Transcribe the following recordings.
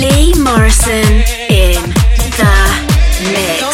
Lee Morrison in the mix.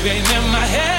It ain't in my head.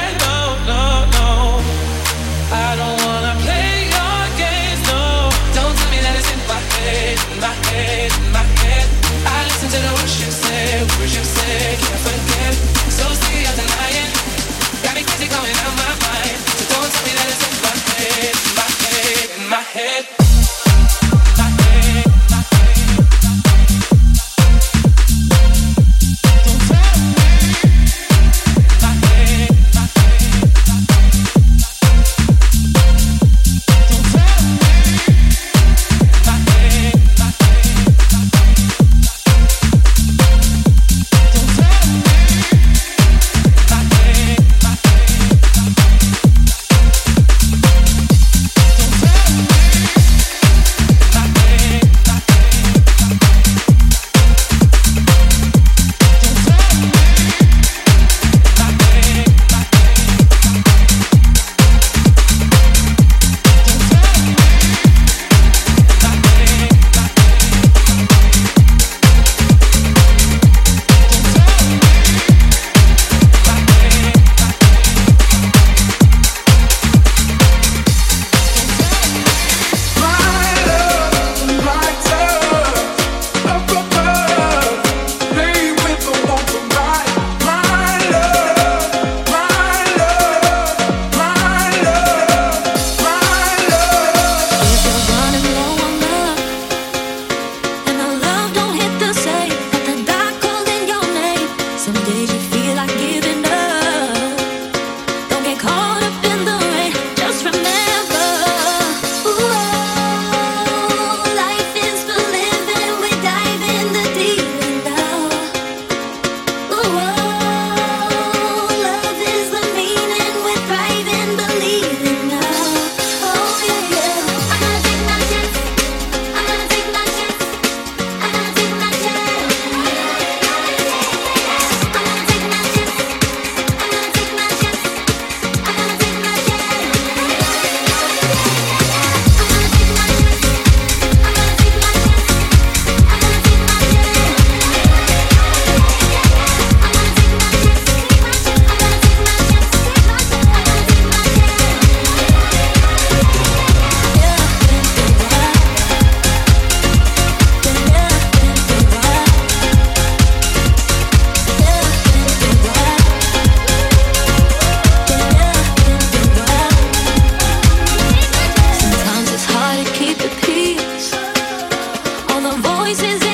voices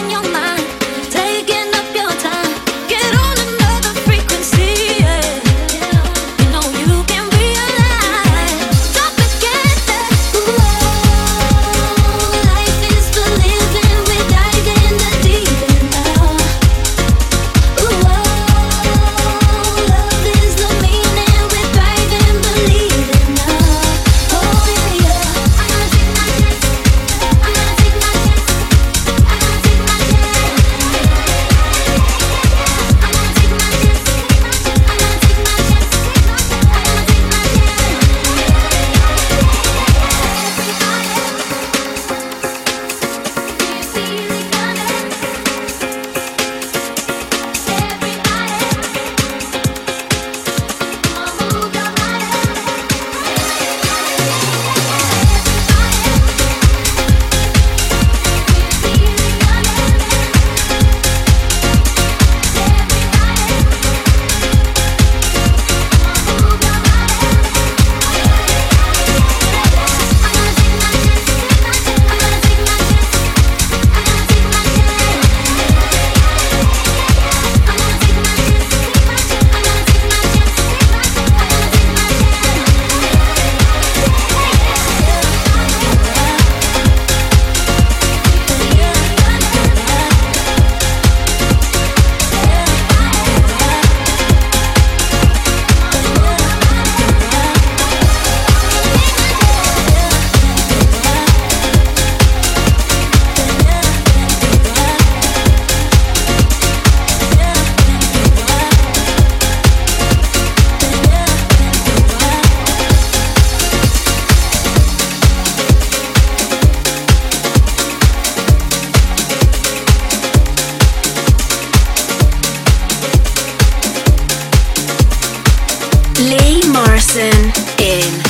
in.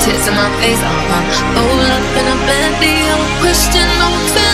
tears in my face. I'm all up in a bendy. I'm questioning.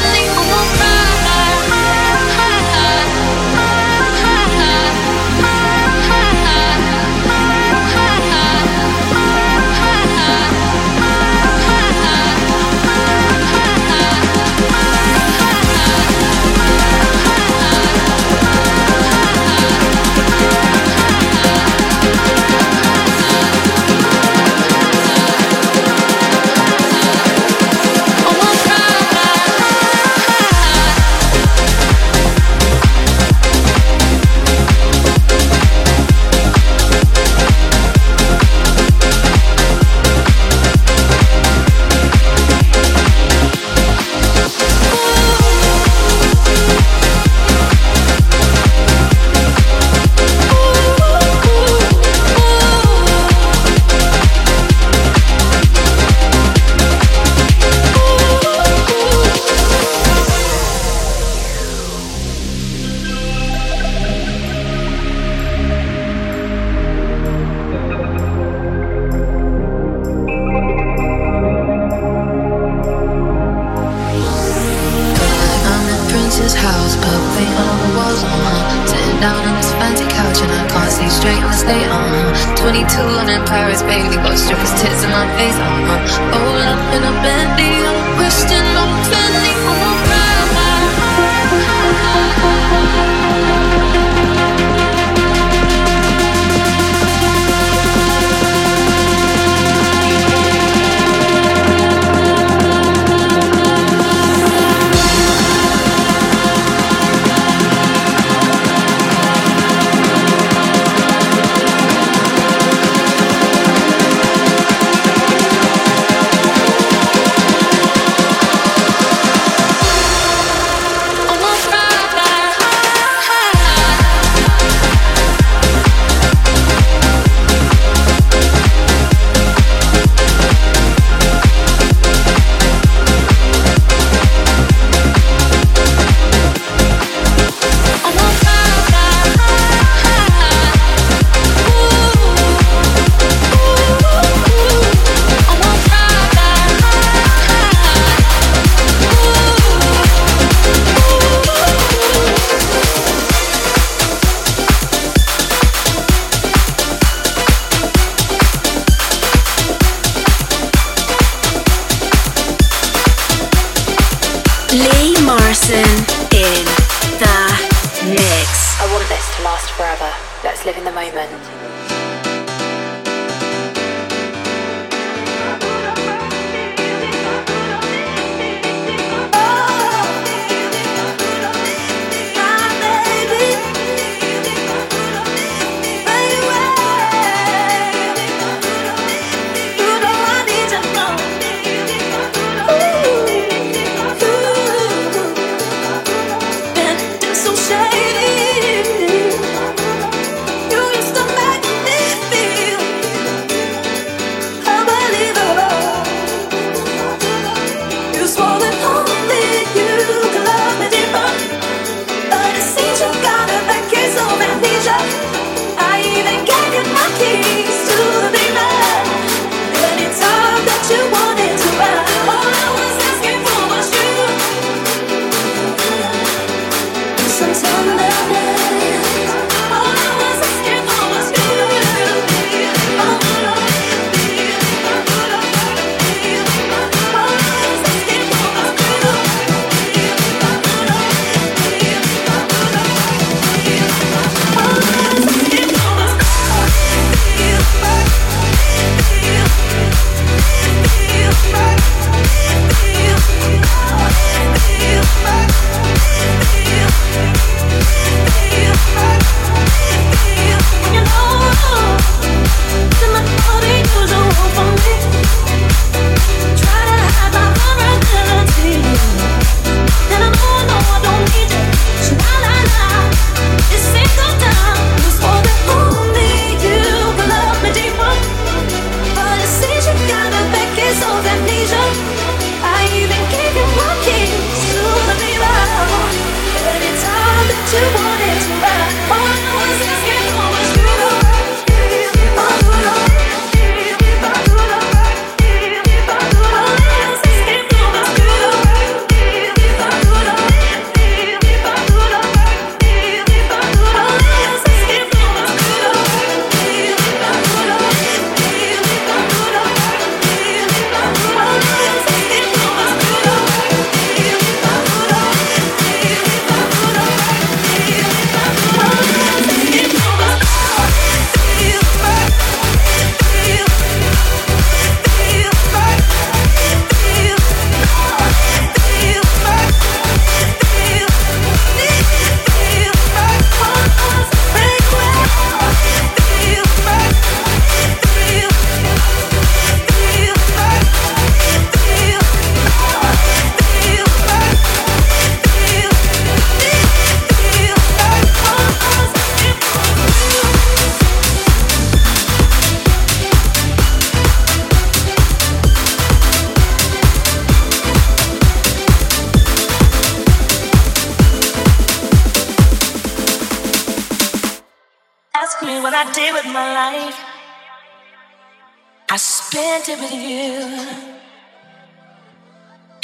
live in the moment.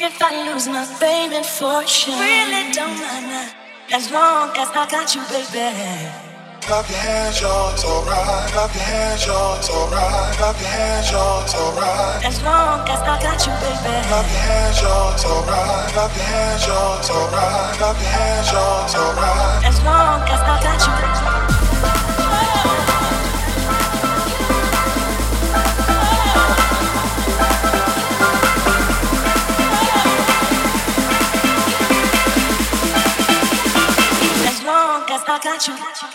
If I lose my baby for sure. Really don't mind. As long as I got you, baby. Clap your hands, y'all, it's alright. Clap your hands, y'all, it's alright. Clap your hands, y'all, it's alright. As long as I got you, baby. Clap your hands, y'all, it's alright. Clap your hands, y'all, it's alright. Clap your hands, y'all, it's alright. As long as I got you, baby. got you.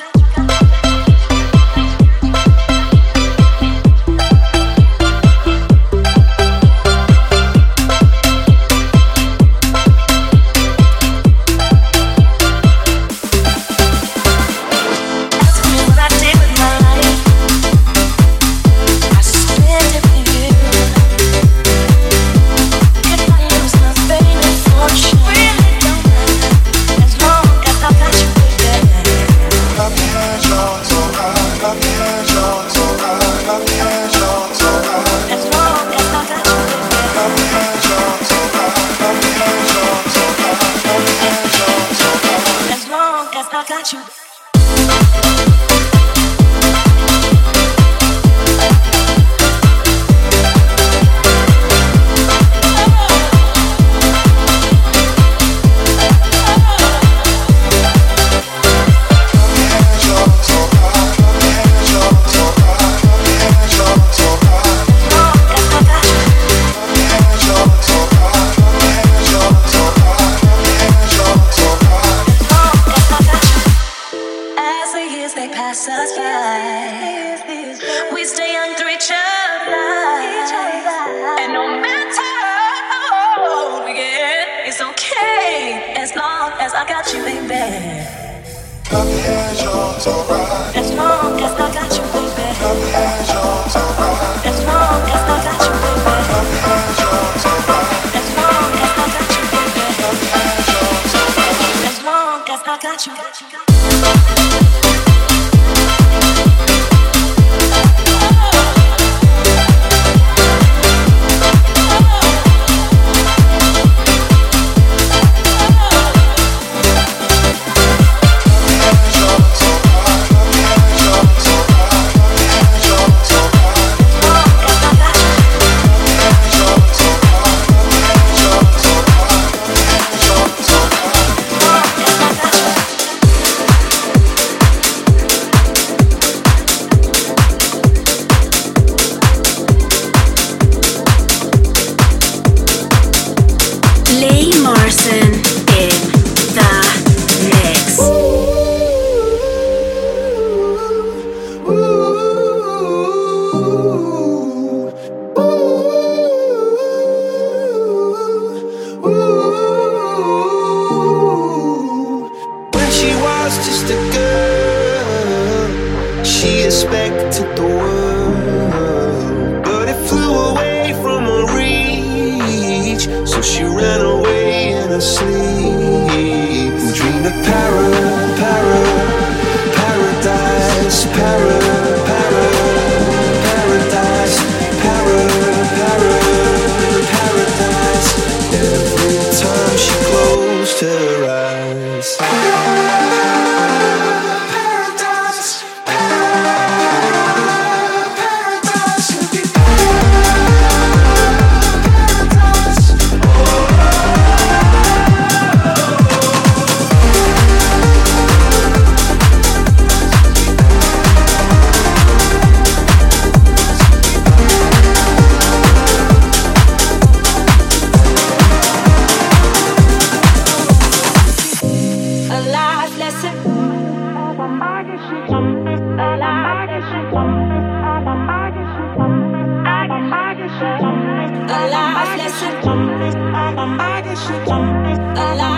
shit. Um, um, I got shit. I got shit.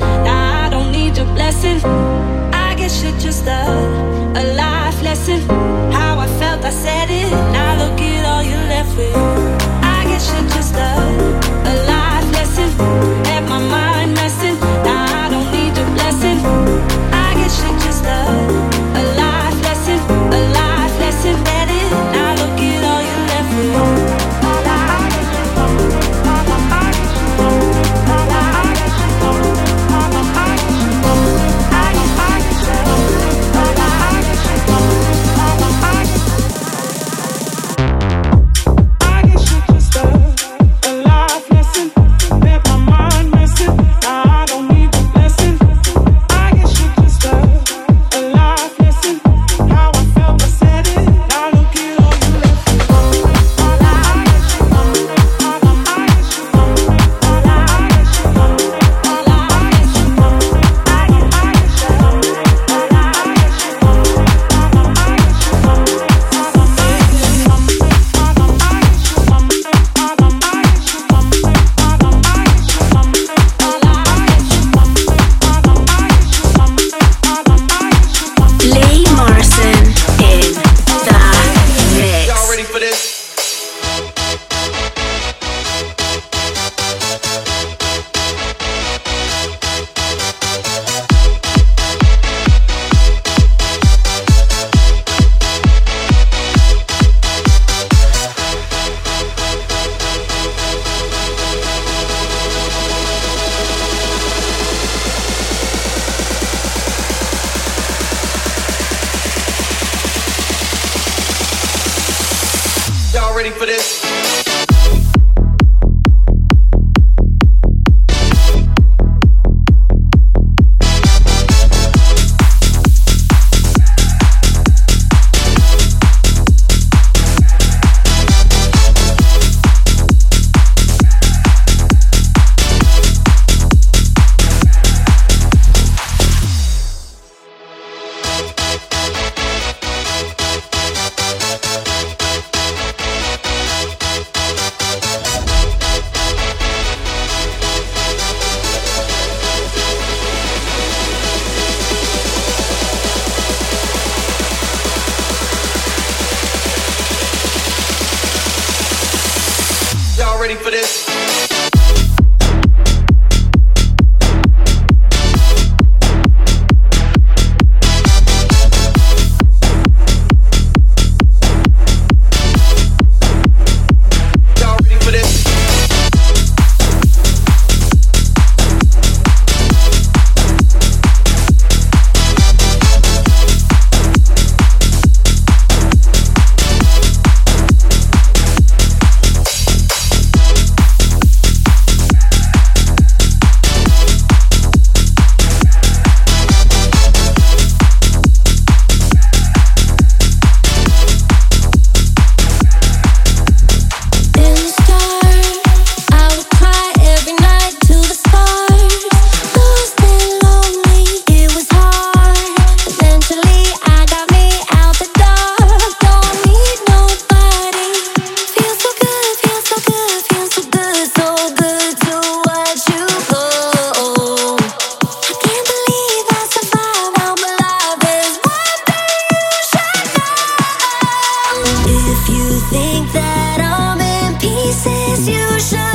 I don't need your blessing. I guess you're just a. you. that I'm in pieces, you